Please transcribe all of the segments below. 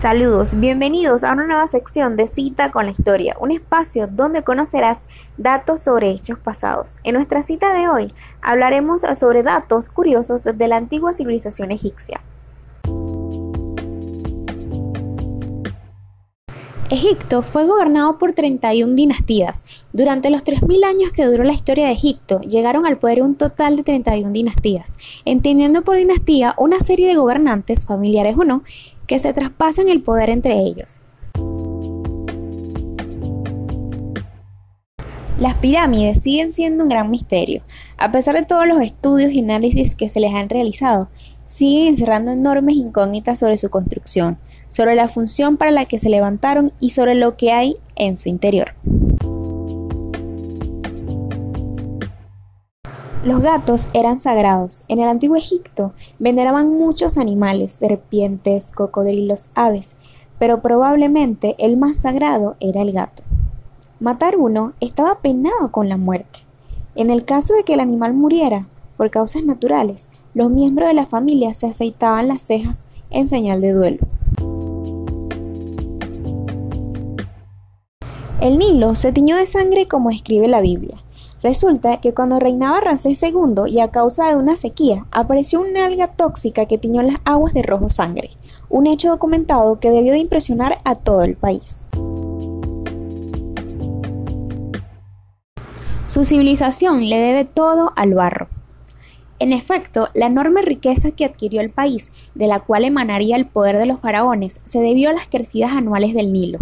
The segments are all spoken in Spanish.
Saludos, bienvenidos a una nueva sección de Cita con la Historia, un espacio donde conocerás datos sobre hechos pasados. En nuestra cita de hoy hablaremos sobre datos curiosos de la antigua civilización egipcia. Egipto fue gobernado por 31 dinastías. Durante los 3.000 años que duró la historia de Egipto, llegaron al poder un total de 31 dinastías, entendiendo por dinastía una serie de gobernantes, familiares o no, que se traspasan el poder entre ellos. Las pirámides siguen siendo un gran misterio. A pesar de todos los estudios y análisis que se les han realizado, siguen encerrando enormes incógnitas sobre su construcción sobre la función para la que se levantaron y sobre lo que hay en su interior. Los gatos eran sagrados. En el antiguo Egipto veneraban muchos animales, serpientes, cocodrilos, aves, pero probablemente el más sagrado era el gato. Matar uno estaba penado con la muerte. En el caso de que el animal muriera por causas naturales, los miembros de la familia se afeitaban las cejas en señal de duelo. El Nilo se tiñó de sangre como escribe la Biblia. Resulta que cuando reinaba Ramsés II y a causa de una sequía, apareció una alga tóxica que tiñó las aguas de rojo sangre, un hecho documentado que debió de impresionar a todo el país. Su civilización le debe todo al barro. En efecto, la enorme riqueza que adquirió el país, de la cual emanaría el poder de los faraones, se debió a las crecidas anuales del Nilo.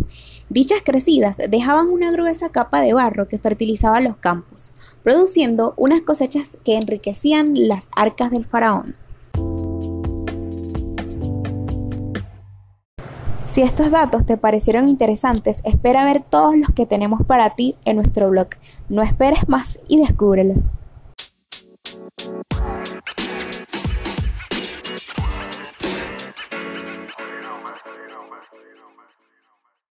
Dichas crecidas dejaban una gruesa capa de barro que fertilizaba los campos, produciendo unas cosechas que enriquecían las arcas del faraón. Si estos datos te parecieron interesantes, espera ver todos los que tenemos para ti en nuestro blog. No esperes más y descúbrelos.